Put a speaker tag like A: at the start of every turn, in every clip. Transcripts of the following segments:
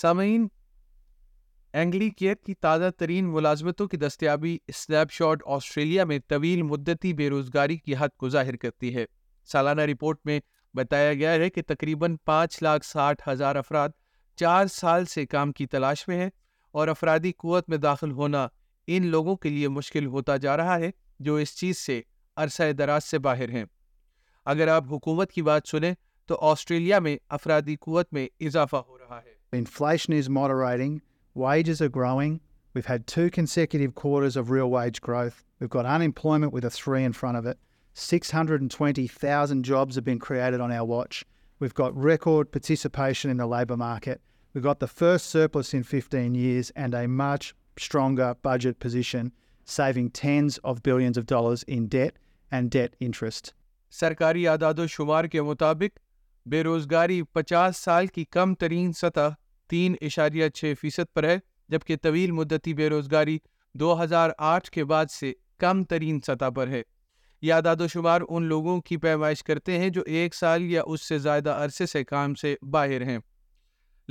A: سامعین اینگلی کیئر کی تازہ ترین ملازمتوں کی دستیابی اسنیپ شاٹ آسٹریلیا میں طویل مدتی بے روزگاری کی حد کو ظاہر کرتی ہے سالانہ رپورٹ میں بتایا گیا ہے کہ تقریباً پانچ لاکھ ساٹھ ہزار افراد چار سال سے کام کی تلاش میں ہیں اور افرادی قوت میں داخل ہونا ان لوگوں کے لیے مشکل ہوتا جا رہا ہے جو اس چیز سے عرصہ دراز سے باہر ہیں اگر آپ حکومت کی بات سنیں تو آسٹریلیا میں افرادی قوت میں اضافہ ہو رہا ہے اعداد و شمار کے مطابق بے روزگاری پچاس سال کی کم ترین سطح تین اشاریہ چھ فیصد پر ہے جبکہ طویل مدتی بے روزگاری دو ہزار آٹھ کے بعد سے کم ترین سطح پر ہے یہ اعداد و شمار ان لوگوں کی پیمائش کرتے ہیں جو ایک سال یا اس سے زیادہ عرصے سے کام سے باہر ہیں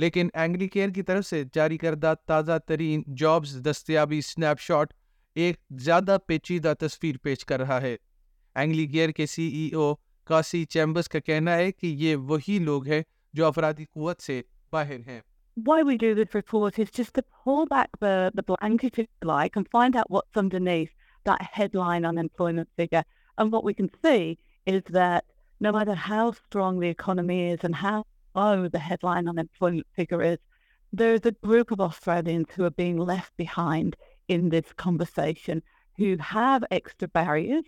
A: لیکن اینگلی کیئر کی طرف سے جاری کردہ تازہ ترین جابز دستیابی اسنیپ شاٹ ایک زیادہ پیچیدہ تصویر پیش کر رہا ہے اینگلی کیئر کے سی ای او کاسی چیمبرز کا کہنا ہے کہ یہ وہی لوگ ہیں جو افرادی قوت سے باہر ہیں why we do this report is just to pull back the, the blanket, if you like, and find out what's underneath that headline unemployment figure. And what we can see is that no matter how strong the economy is and how low the headline unemployment figure is, there is a group of Australians who are being left behind in this conversation who have extra barriers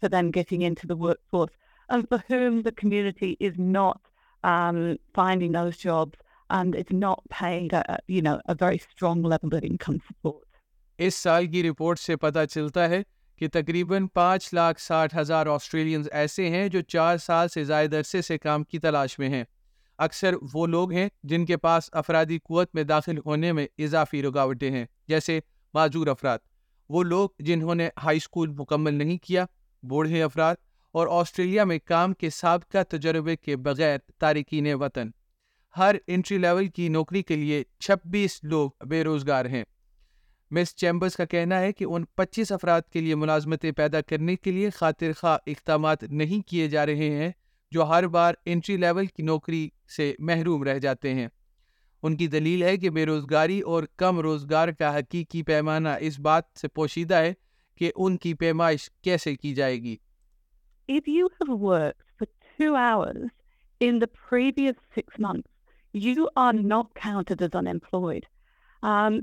A: for them getting into the workforce and for whom the community is not um, finding those jobs and is not paid, a, a you know, very strong level of income support. اس سال کی report سے پتہ چلتا ہے کہ تقریباً پانچ لاکھ ساٹھ ہزار آسٹریلینز ایسے ہیں جو چار سال سے زائد عرصے سے کام کی تلاش میں ہیں اکثر وہ لوگ ہیں جن کے پاس افرادی قوت میں داخل ہونے میں اضافی رکاوٹیں ہیں جیسے معذور افراد وہ لوگ جنہوں نے ہائی اسکول مکمل نہیں کیا بوڑھے افراد اور آسٹریلیا میں کام کے سابقہ تجربے کے بغیر تارکین وطن ہر انٹری لیول کی نوکری کے لیے چھبیس لوگ بے روزگار ہیں مس چیمبرز کا کہنا ہے کہ ان پچیس افراد کے لیے ملازمتیں پیدا کرنے کے لیے خاطر خواہ اقدامات نہیں کیے جا رہے ہیں جو ہر بار انٹری لیول کی نوکری سے محروم رہ جاتے ہیں ان کی دلیل ہے کہ بے روزگاری اور کم روزگار کا حقیقی پیمانہ اس بات سے پوشیدہ ہے کہ ان کی پیمائش کیسے کی جائے گی If you have worked for two
B: hours in the previous six months you are not ہوں to this unemployed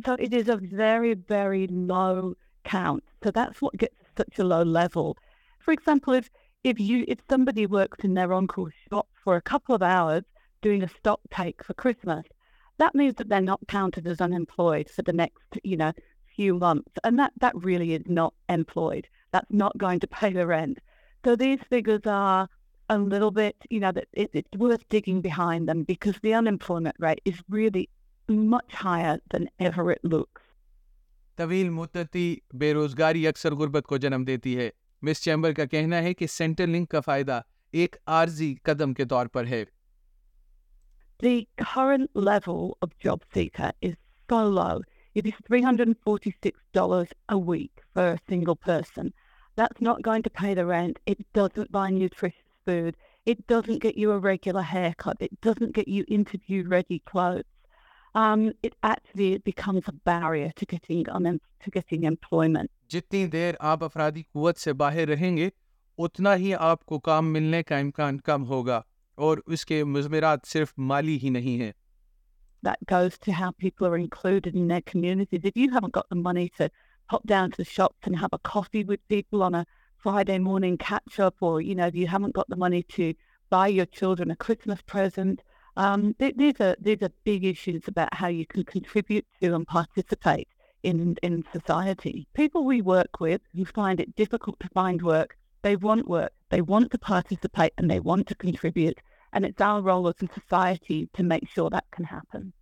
B: so it is very very long town to double for example working hours doing the stock take for Christmas that means to دوٹ in employed next not daily not employed that not going to pay went to they گز a little bit, you know, that it, it's worth digging behind them because the unemployment rate is really much higher than ever it looks. طویل مدتی بے روزگاری اکثر غربت کو جنم دیتی ہے مس چیمبر کا کہنا ہے کہ سینٹر لنک کا فائدہ ایک عارضی قدم کے طور پر ہے The current level of job seeker is so low. It is $346 a week for a single person. That's not going to pay the rent. It doesn't buy nutrition. food. It doesn't get you a regular haircut. It doesn't get you interview ready clothes. Um, it actually becomes a barrier to getting um, to getting employment. جتنی دیر آپ افرادی قوت سے باہر رہیں گے اتنا ہی آپ کو کام ملنے کا امکان کم ہوگا اور اس کے مضمرات صرف مالی ہی نہیں ہیں That goes to how people are included in their communities. If you haven't got the money to pop down to the shops and have a coffee with people on a Friday morning catch up or, you know, if you haven't got the money to buy your children a Christmas present. Um, these, are, these are big issues about how you can contribute to and participate in, in society. People we work with who find it difficult to find work, they want work, they want to participate and they want to contribute. And it's our role as a society to make sure that can happen.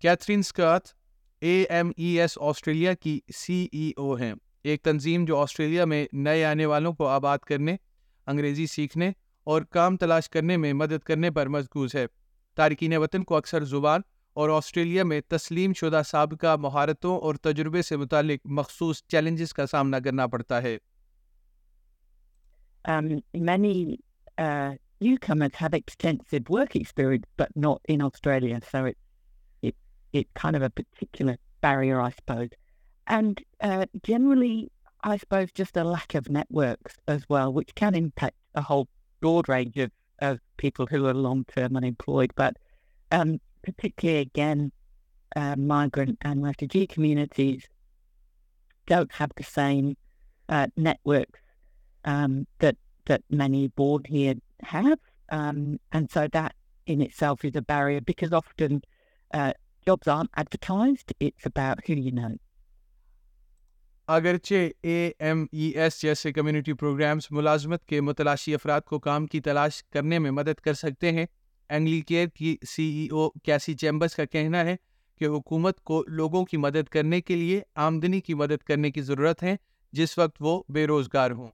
B: Catherine Scott, AMES Australia, CEO. ایک تنظیم جو Australia میں نئے آنے والوں کو آباد کرنے انگریزی سیکھنے اور کام تلاش کرنے میں مدد کرنے پر مضبوط ہے تارکین وطن کو اکثر زبان اور آسٹریلیا میں تسلیم شدہ سابقہ مہارتوں اور تجربے سے متعلق مخصوص چیلنجز کا سامنا کرنا پڑتا ہے um, many uh, and uh, generally, I suppose, just a lack of networks as well, which can impact a whole broad range of, of people who are long-term unemployed, but um, particularly, again, uh, migrant and refugee communities don't have the same uh, networks um, that that many born here have. Um, and so that in itself is a barrier because often uh, jobs aren't advertised. It's about who you know. اگرچہ A M E S جیسے community programmes ملازمت کے متلاشی افراد کو کام کی تلاش کرنے میں مدد کر سکتے ہیں اینگلی کیئر کی سی ای او کیسی چیمبرز کا کہنا ہے کہ حکومت کو لوگوں کی مدد کرنے کے لیے آمدنی کی مدد کرنے کی ضرورت ہے جس وقت وہ بے روزگار ہوں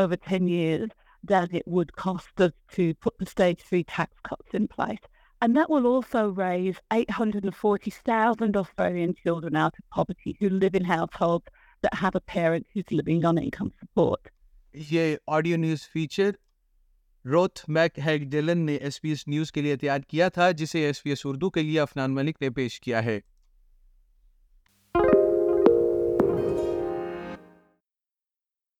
B: over 10 years than It would cost, us to put the stage three tax cuts in place. And that will also raise 840,000 Australian children out of poverty who live in households that have a parent who's living on income support. یہ audio news feature Ruth Mac Haig Dylan نے S B S news کے لیے تیار کیا تھا جسے S B S Urdu کے لیے افنان ملک نے پیش کیا ہے